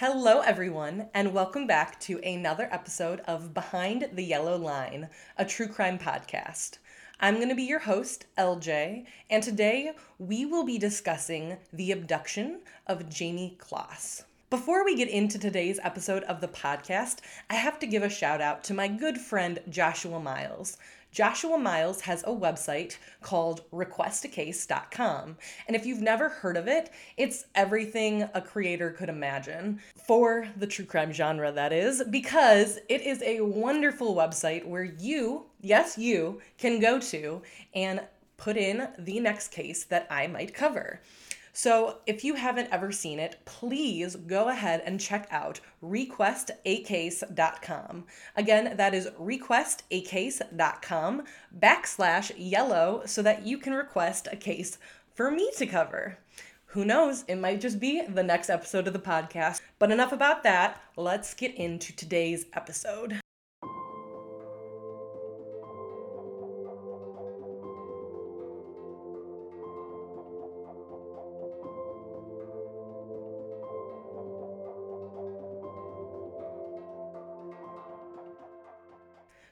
Hello, everyone, and welcome back to another episode of Behind the Yellow Line, a true crime podcast. I'm going to be your host, LJ, and today we will be discussing the abduction of Jayme Closs. Before we get into today's episode of the podcast, I have to give a shout out to my good friend Joshua Miles. Joshua Miles has a website called requestacase.com. And if you've never heard of it, it's everything a creator could imagine for the true crime genre, that is, because it is a wonderful website where you, yes, you, can go to and put in the next case that I might cover. So, if you haven't ever seen it, please go ahead and check out requestacase.com. Again, that is requestacase.com backslash yellow so that you can request a case for me to cover. Who knows? It might just be the next episode of the podcast. But enough about that. Let's get into today's episode.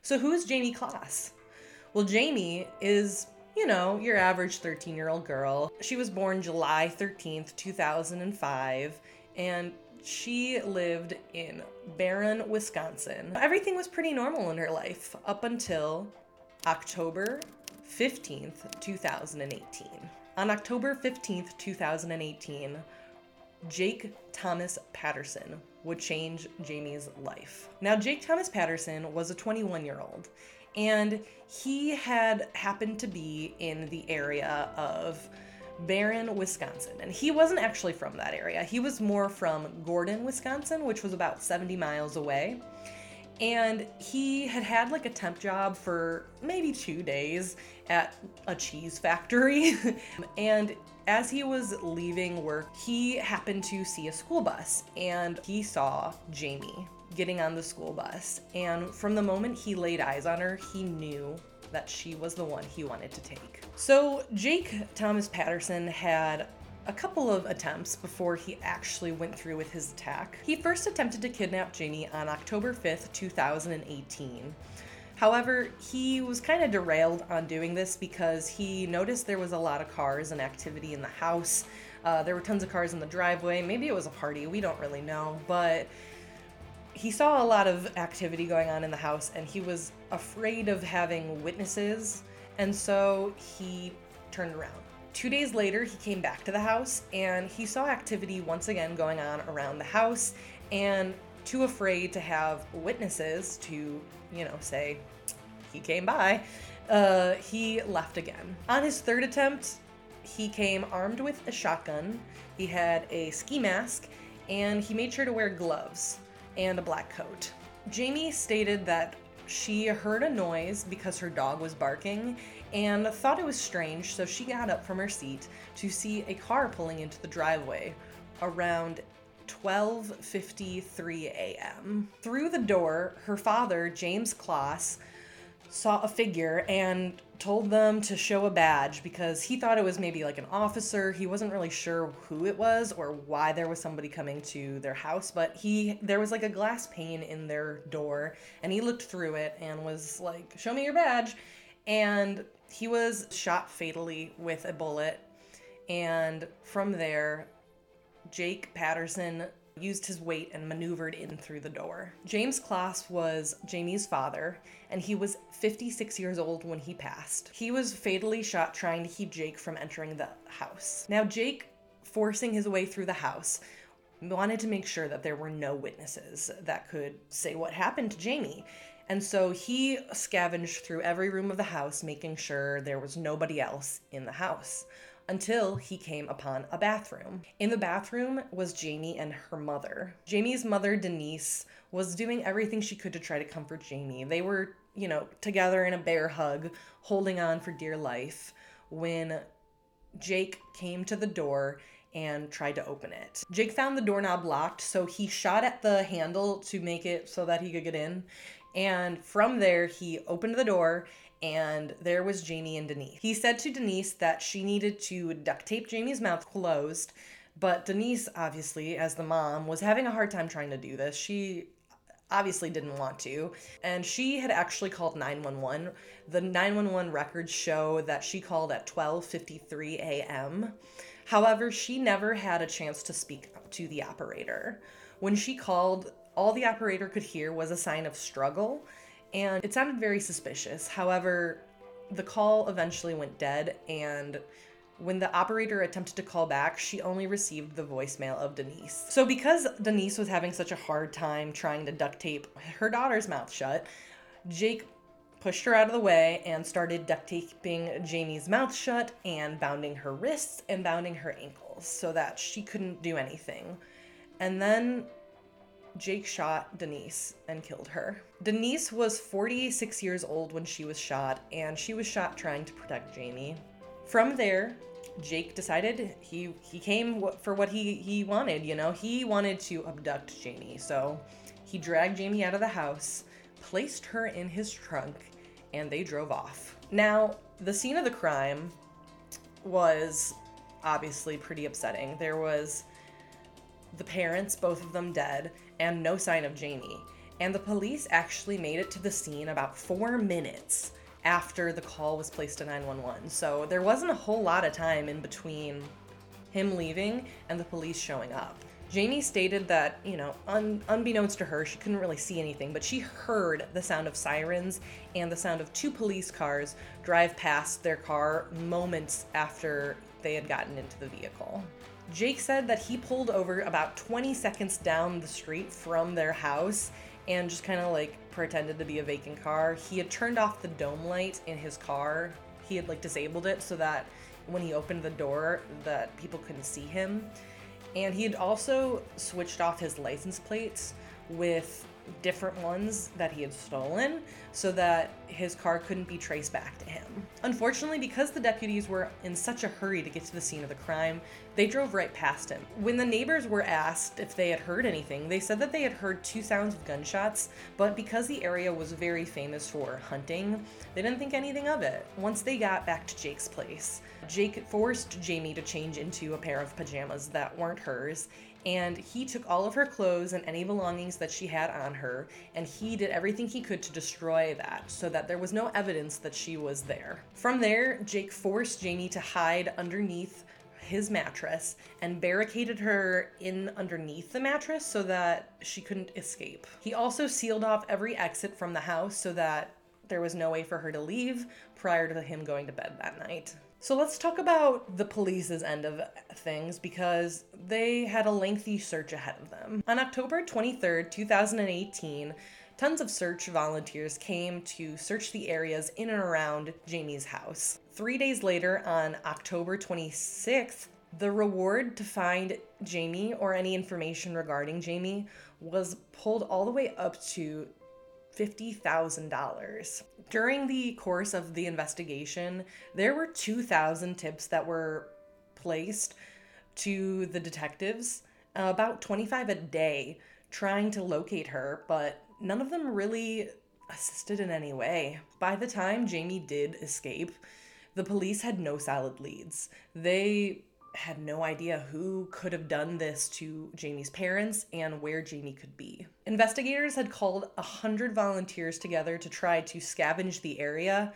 So, who is Jayme Closs? Well, Jayme is, you know, your average 13 year old girl. She was born July 13th, 2005, and she lived in Barron, Wisconsin. Everything was pretty normal in her life up until October 15th, 2018. On October 15th, 2018, Jake Thomas Patterson would change Jayme's life. Now, Jake Thomas Patterson was a 21 year old, and he had happened to be in the area of Barron, Wisconsin. And he wasn't actually from that area. He was more from Gordon, Wisconsin, which was about 70 miles away. And he had had like a temp job for maybe two days at a cheese factory. and as he was leaving work, he happened to see a school bus and he saw Jayme getting on the school bus. And from the moment he laid eyes on her, he knew that she was the one he wanted to take. So, Jake Thomas Patterson had a couple of attempts before he actually went through with his attack. He first attempted to kidnap Jayme on October 5th, 2018. However, he was kind of derailed on doing this because he noticed there was a lot of cars and activity in the house. Uh, there were tons of cars in the driveway. Maybe it was a party, we don't really know. But he saw a lot of activity going on in the house and he was afraid of having witnesses. And so he turned around. Two days later, he came back to the house and he saw activity once again going on around the house. And too afraid to have witnesses to, you know, say he came by, uh, he left again. On his third attempt, he came armed with a shotgun, he had a ski mask, and he made sure to wear gloves and a black coat. Jayme stated that she heard a noise because her dog was barking and thought it was strange, so she got up from her seat to see a car pulling into the driveway around 12:53 a.m. Through the door, her father, James Closs, saw a figure and told them to show a badge because he thought it was maybe like an officer. He wasn't really sure who it was or why there was somebody coming to their house, but he there was like a glass pane in their door and he looked through it and was like, "Show me your badge." And he was shot fatally with a bullet. And from there, Jake Patterson used his weight and maneuvered in through the door. James Closs was Jayme's father, and he was 56 years old when he passed. He was fatally shot trying to keep Jake from entering the house. Now, Jake, forcing his way through the house, wanted to make sure that there were no witnesses that could say what happened to Jayme. And so he scavenged through every room of the house, making sure there was nobody else in the house until he came upon a bathroom. In the bathroom was Jayme and her mother. Jayme's mother, Denise, was doing everything she could to try to comfort Jayme. They were, you know, together in a bear hug, holding on for dear life, when Jake came to the door and tried to open it. Jake found the doorknob locked, so he shot at the handle to make it so that he could get in. And from there, he opened the door and there was Jayme and Denise. He said to Denise that she needed to duct tape Jayme's mouth closed, But Denise, obviously, as the mom, was having a hard time trying to do this. She obviously didn't want to. And she had actually called 911. The 911 records show that she called at 12:53 a.m. However, she never had a chance to speak to the operator. When she called, all the operator could hear was a sign of struggle, and it sounded very suspicious. However, the call eventually went dead and when the operator attempted to call back, she only received the voicemail of Denise. So, because Denise was having such a hard time trying to duct tape her daughter's mouth shut, Jake pushed her out of the way and started duct taping Jayme's mouth shut and bounding her wrists and bounding her ankles so that she couldn't do anything. And then Jake shot Denise and killed her. Denise was 46 years old when she was shot, and she was shot trying to protect Jayme. From there, Jake decided he he came for what he he wanted. You know, he wanted to abduct Jayme. So he dragged Jayme out of the house, placed her in his trunk, and they drove off. Now, the scene of the crime was obviously pretty upsetting. There was the parents, both of them dead, and no sign of Jayme. And the police actually made it to the scene about four minutes after the call was placed to 911. So there wasn't a whole lot of time in between him leaving and the police showing up. Jayme stated that, you know, un- unbeknownst to her, she couldn't really see anything, but she heard the sound of sirens and the sound of two police cars drive past their car moments after they had gotten into the vehicle. Jake said that he pulled over about 20 seconds down the street from their house and just kind of like pretended to be a vacant car. He had turned off the dome light in his car. He had like disabled it so that when he opened the door that people couldn't see him. And he had also switched off his license plates with different ones that he had stolen so that his car couldn't be traced back to him. Unfortunately, because the deputies were in such a hurry to get to the scene of the crime, they drove right past him. When the neighbors were asked if they had heard anything, they said that they had heard two sounds of gunshots, but because the area was very famous for hunting, they didn't think anything of it. Once they got back to Jake's place, Jake forced Jayme to change into a pair of pajamas that weren't hers and he took all of her clothes and any belongings that she had on her and he did everything he could to destroy that so that there was no evidence that she was there. From there, Jake forced Jayme to hide underneath his mattress and barricaded her in underneath the mattress so that she couldn't escape. He also sealed off every exit from the house so that there was no way for her to leave prior to him going to bed that night. So let's talk about the police's end of things because they had a lengthy search ahead of them. On October 23rd, 2018, tons of search volunteers came to search the areas in and around Jayme's house. Three days later, on October 26th, the reward to find Jayme or any information regarding Jayme was pulled all the way up to $50,000. During the course of the investigation, there were 2,000 tips that were placed to the detectives, about 25 a day, trying to locate her, but none of them really assisted in any way. By the time Jayme did escape, the police had no solid leads. They had no idea who could have done this to Jayme's parents and where Jayme could be. Investigators had called a hundred volunteers together to try to scavenge the area,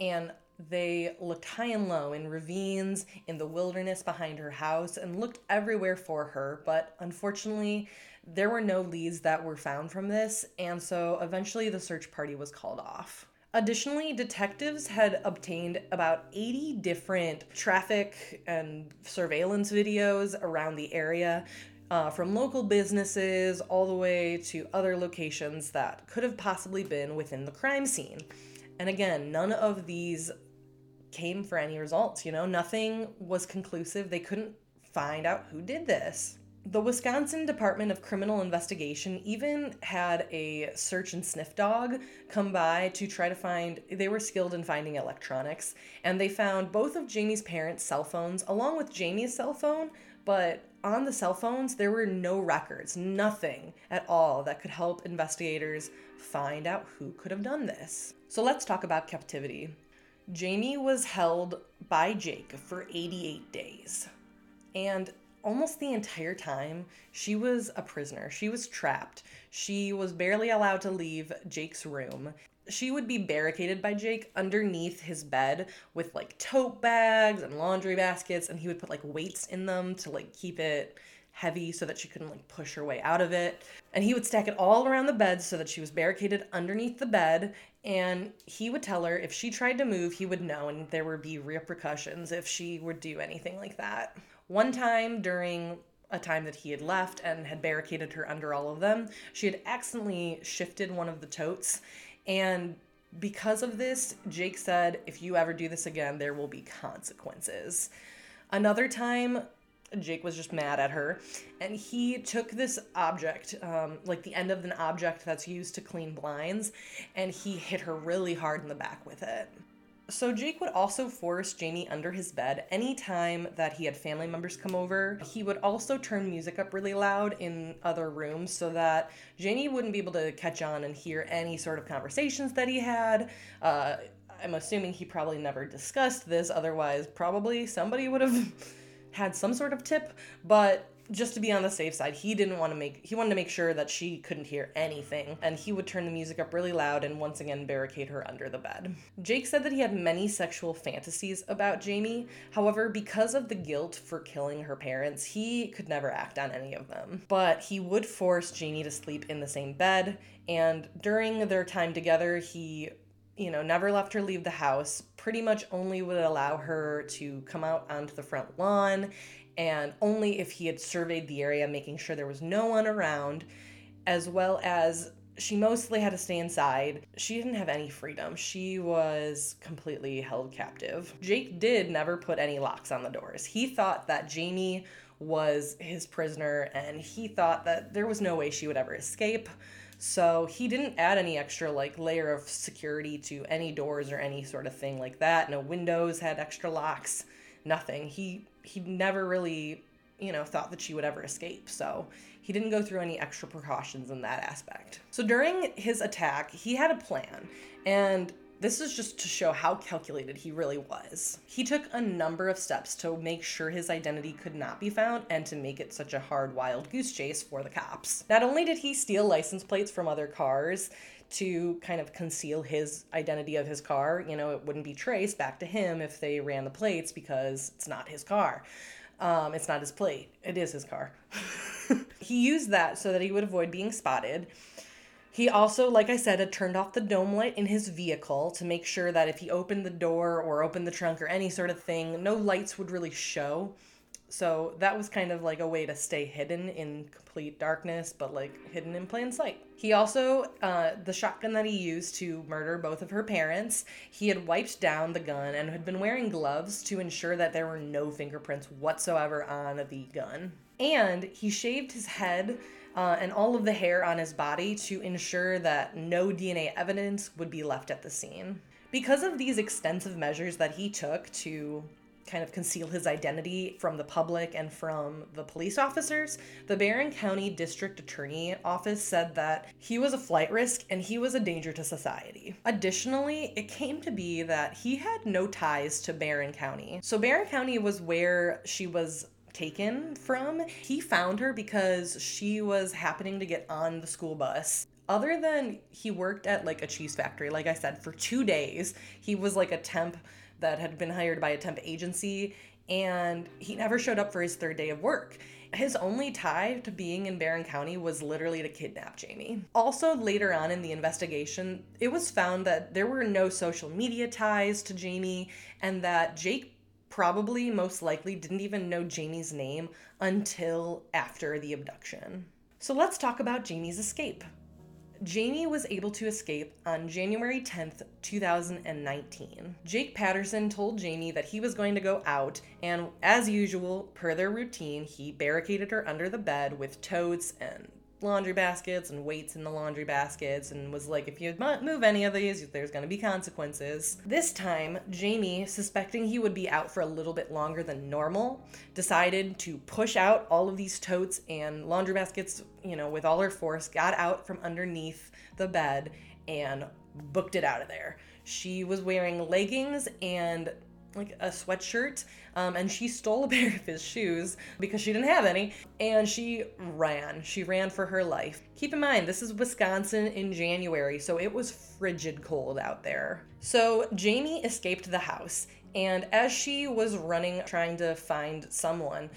and they looked high and low in ravines, in the wilderness behind her house, and looked everywhere for her, but unfortunately, there were no leads that were found from this, and so eventually the search party was called off. Additionally, detectives had obtained about 80 different traffic and surveillance videos around the area uh, from local businesses all the way to other locations that could have possibly been within the crime scene. And again, none of these came for any results, you know, nothing was conclusive. They couldn't find out who did this. The Wisconsin Department of Criminal Investigation even had a search and sniff dog come by to try to find, they were skilled in finding electronics, and they found both of Jayme's parents' cell phones along with Jayme's cell phone, but on the cell phones, there were no records, nothing at all that could help investigators find out who could have done this. So let's talk about captivity. Jayme was held by Jake for 88 days. And almost the entire time, she was a prisoner. She was trapped. She was barely allowed to leave Jake's room. She would be barricaded by Jake underneath his bed with like tote bags and laundry baskets, and he would put like weights in them to like keep it heavy so that she couldn't like push her way out of it. And he would stack it all around the bed so that she was barricaded underneath the bed. And he would tell her if she tried to move, he would know, and there would be repercussions if she would do anything like that. One time during a time that he had left and had barricaded her under all of them, she had accidentally shifted one of the totes. And because of this, Jake said, if you ever do this again, there will be consequences. Another time, Jake was just mad at her, and he took this object, um, like the end of an object that's used to clean blinds, and he hit her really hard in the back with it. So Jake would also force Jayme under his bed anytime that he had family members come over. He would also turn music up really loud in other rooms so that Jayme wouldn't be able to catch on and hear any sort of conversations that he had. Uh, I'm assuming he probably never discussed this, otherwise, probably somebody would have had some sort of tip, but just to be on the safe side, he didn't want to make he wanted to make sure that she couldn't hear anything, and he would turn the music up really loud and once again barricade her under the bed. Jake said that he had many sexual fantasies about Jayme. However, because of the guilt for killing her parents, he could never act on any of them. But he would force Jayme to sleep in the same bed, and during their time together, he you know, never left her leave the house, pretty much only would allow her to come out onto the front lawn and only if he had surveyed the area, making sure there was no one around, as well as she mostly had to stay inside. She didn't have any freedom. She was completely held captive. Jake did never put any locks on the doors. He thought that Jayme was his prisoner and he thought that there was no way she would ever escape. So he didn't add any extra like layer of security to any doors or any sort of thing like that. No windows had extra locks, nothing. He he never really, you know, thought that she would ever escape. So he didn't go through any extra precautions in that aspect. So during his attack, he had a plan, and this is just to show how calculated he really was. He took a number of steps to make sure his identity could not be found and to make it such a hard wild goose chase for the cops. Not only did he steal license plates from other cars, to kind of conceal his identity of his car. You know, it wouldn't be traced back to him if they ran the plates because it's not his car. Um, it's not his plate, it is his car. he used that so that he would avoid being spotted. He also, like I said, had turned off the dome light in his vehicle to make sure that if he opened the door or opened the trunk or any sort of thing, no lights would really show. So that was kind of like a way to stay hidden in complete darkness, but like hidden in plain sight. He also, uh, the shotgun that he used to murder both of her parents, he had wiped down the gun and had been wearing gloves to ensure that there were no fingerprints whatsoever on the gun. And he shaved his head uh, and all of the hair on his body to ensure that no DNA evidence would be left at the scene. Because of these extensive measures that he took to kind of conceal his identity from the public and from the police officers, the Barron County District Attorney Office said that he was a flight risk and he was a danger to society. Additionally, it came to be that he had no ties to Barron County. So, Barron County was where she was taken from. He found her because she was happening to get on the school bus other than he worked at like a cheese factory, like I said, for two days, he was like a temp that had been hired by a temp agency, and he never showed up for his third day of work. His only tie to being in Barron County was literally to kidnap Jayme. Also, later on in the investigation, it was found that there were no social media ties to Jayme, and that Jake probably most likely didn't even know Jayme's name until after the abduction. So let's talk about Jayme's escape. Jayme was able to escape on January 10th, 2019. Jake Patterson told Jayme that he was going to go out, and as usual, per their routine, he barricaded her under the bed with totes and laundry baskets and weights in the laundry baskets and was like, if you move any of these, there's going to be consequences. This time, Jayme, suspecting he would be out for a little bit longer than normal, decided to push out all of these totes and laundry baskets, you know, with all her force, got out from underneath the bed and booked it out of there. She was wearing leggings and like a sweatshirt um, and she stole a pair of his shoes because she didn't have any and she ran. She ran for her life. Keep in mind this is wisconsin in january so it was frigid cold out there. So jamie escaped the house and as she was running trying to find someone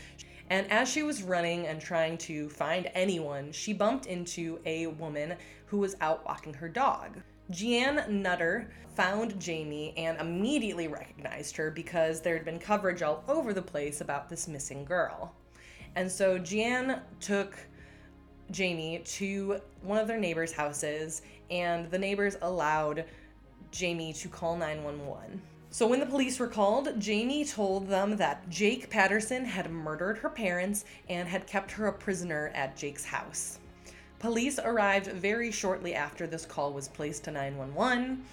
and as she was running and trying to find anyone she bumped into a woman who was out walking her dog Jeanne Nutter found Jayme and immediately recognized her because there had been coverage all over the place about this missing girl. And so Jeanne took Jayme to one of their neighbors' houses, and the neighbors allowed Jayme to call 911. So when the police were called, Jayme told them that Jake Patterson had murdered her parents and had kept her a prisoner at Jake's house. Police arrived very shortly after this call was placed to 911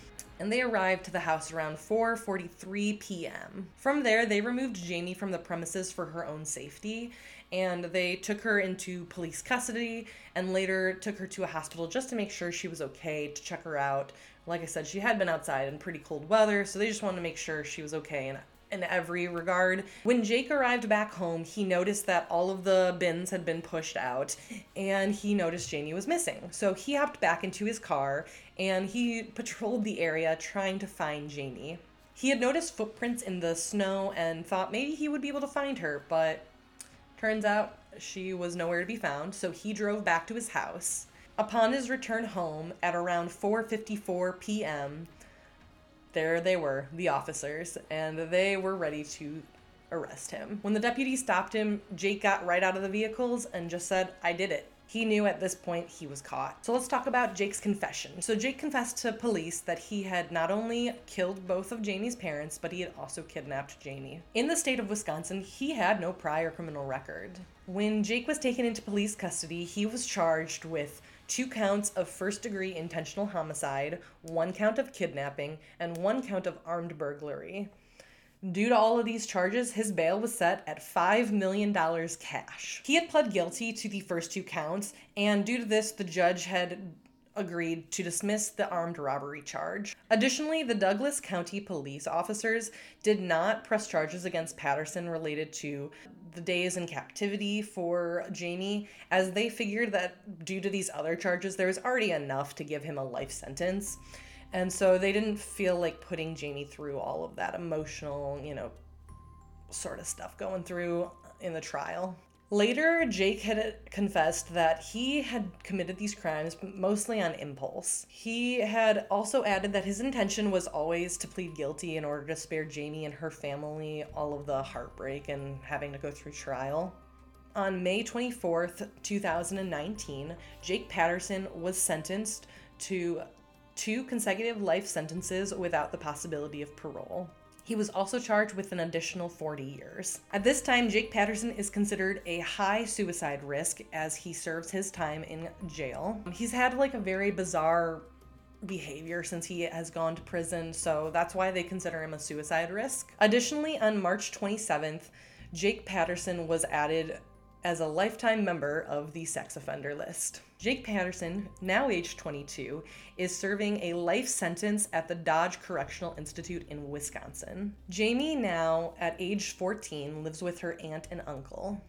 and they arrived to the house around 4:43 p.m. From there, they removed Jayme from the premises for her own safety and they took her into police custody and later took her to a hospital just to make sure she was okay to check her out. Like I said, she had been outside in pretty cold weather, so they just wanted to make sure she was okay and in every regard. When Jake arrived back home, he noticed that all of the bins had been pushed out and he noticed Jayme was missing. So he hopped back into his car and he patrolled the area trying to find Jayme. He had noticed footprints in the snow and thought maybe he would be able to find her, but turns out she was nowhere to be found, so he drove back to his house. Upon his return home at around 4:54 p.m., there they were, the officers, and they were ready to arrest him. When the deputy stopped him, Jake got right out of the vehicles and just said, I did it. He knew at this point he was caught. So let's talk about Jake's confession. So Jake confessed to police that he had not only killed both of Jayme's parents, but he had also kidnapped Jayme. In the state of Wisconsin, he had no prior criminal record. When Jake was taken into police custody, he was charged with two counts of first degree intentional homicide, one count of kidnapping, and one count of armed burglary. Due to all of these charges, his bail was set at $5 million cash. He had pled guilty to the first two counts, and due to this, the judge had agreed to dismiss the armed robbery charge. Additionally, the Douglas County police officers did not press charges against Patterson related to the days in captivity for Jayme, as they figured that due to these other charges, there was already enough to give him a life sentence. And so they didn't feel like putting Jayme through all of that emotional, you know, sort of stuff going through in the trial. Later, Jake had confessed that he had committed these crimes mostly on impulse. He had also added that his intention was always to plead guilty in order to spare Jayme and her family all of the heartbreak and having to go through trial. On May 24th, 2019, Jake Patterson was sentenced to two consecutive life sentences without the possibility of parole. He was also charged with an additional 40 years. At this time, Jake Patterson is considered a high suicide risk as he serves his time in jail. He's had like a very bizarre behavior since he has gone to prison, so that's why they consider him a suicide risk. Additionally, on March 27th, Jake Patterson was added as a lifetime member of the sex offender list. Jake Patterson, now age 22, is serving a life sentence at the Dodge Correctional Institute in Wisconsin. Jayme, now at age 14, lives with her aunt and uncle.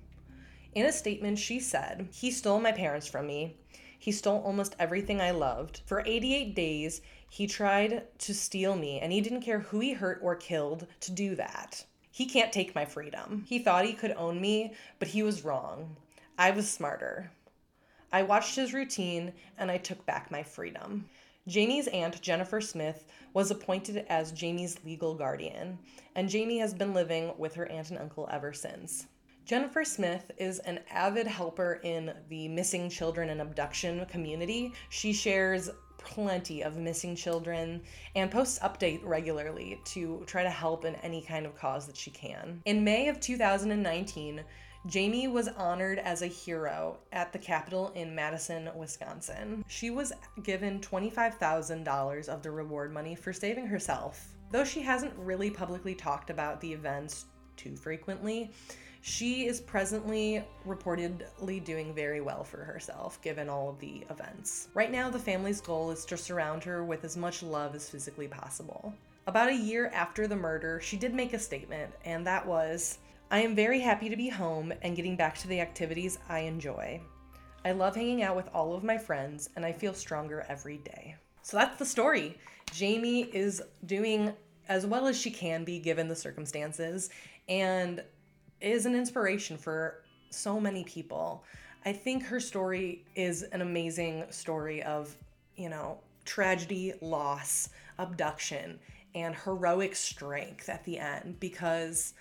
In a statement, she said, He stole my parents from me. He stole almost everything I loved. For 88 days, he tried to steal me, and he didn't care who he hurt or killed to do that. He can't take my freedom. He thought he could own me, but he was wrong. I was smarter. I watched his routine and I took back my freedom. Jayme's aunt, Jennifer Smith, was appointed as Jayme's legal guardian, and Jayme has been living with her aunt and uncle ever since. Jennifer Smith is an avid helper in the missing children and abduction community. She shares plenty of missing children and posts update regularly to try to help in any kind of cause that she can. In May of 2019, Jayme was honored as a hero at the Capitol in Madison, Wisconsin. She was given $25,000 of the reward money for saving herself. Though she hasn't really publicly talked about the events too frequently, she is presently reportedly doing very well for herself, given all of the events. Right now, the family's goal is to surround her with as much love as physically possible. about a year after the murder, she did make a statement, and that was I am very happy to be home and getting back to the activities I enjoy. I love hanging out with all of my friends, and I feel stronger every day. So that's the story. Jayme is doing as well as she can be given the circumstances and is an inspiration for so many people. I think her story is an amazing story of, you know, tragedy, loss, abduction, and heroic strength at the end because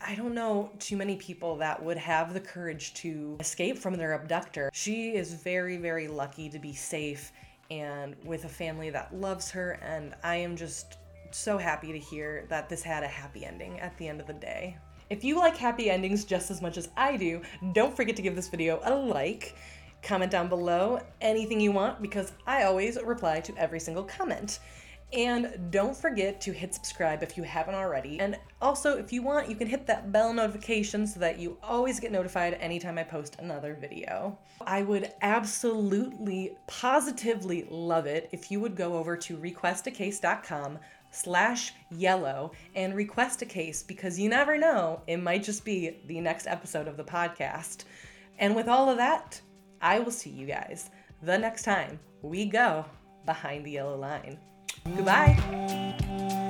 I don't know too many people that would have the courage to escape from their abductor. She is very, very lucky to be safe and with a family that loves her, and I am just so happy to hear that this had a happy ending at the end of the day. If you like happy endings just as much as I do, don't forget to give this video a like. Comment down below anything you want because I always reply to every single comment. And don't forget to hit subscribe if you haven't already. And also, if you want, you can hit that bell notification so that you always get notified anytime I post another video. I would absolutely, positively love it if you would go over to requestacase.com slash yellow and request a case because you never know, it might just be the next episode of the podcast. And with all of that, I will see you guys the next time we go behind the yellow line. Goodbye.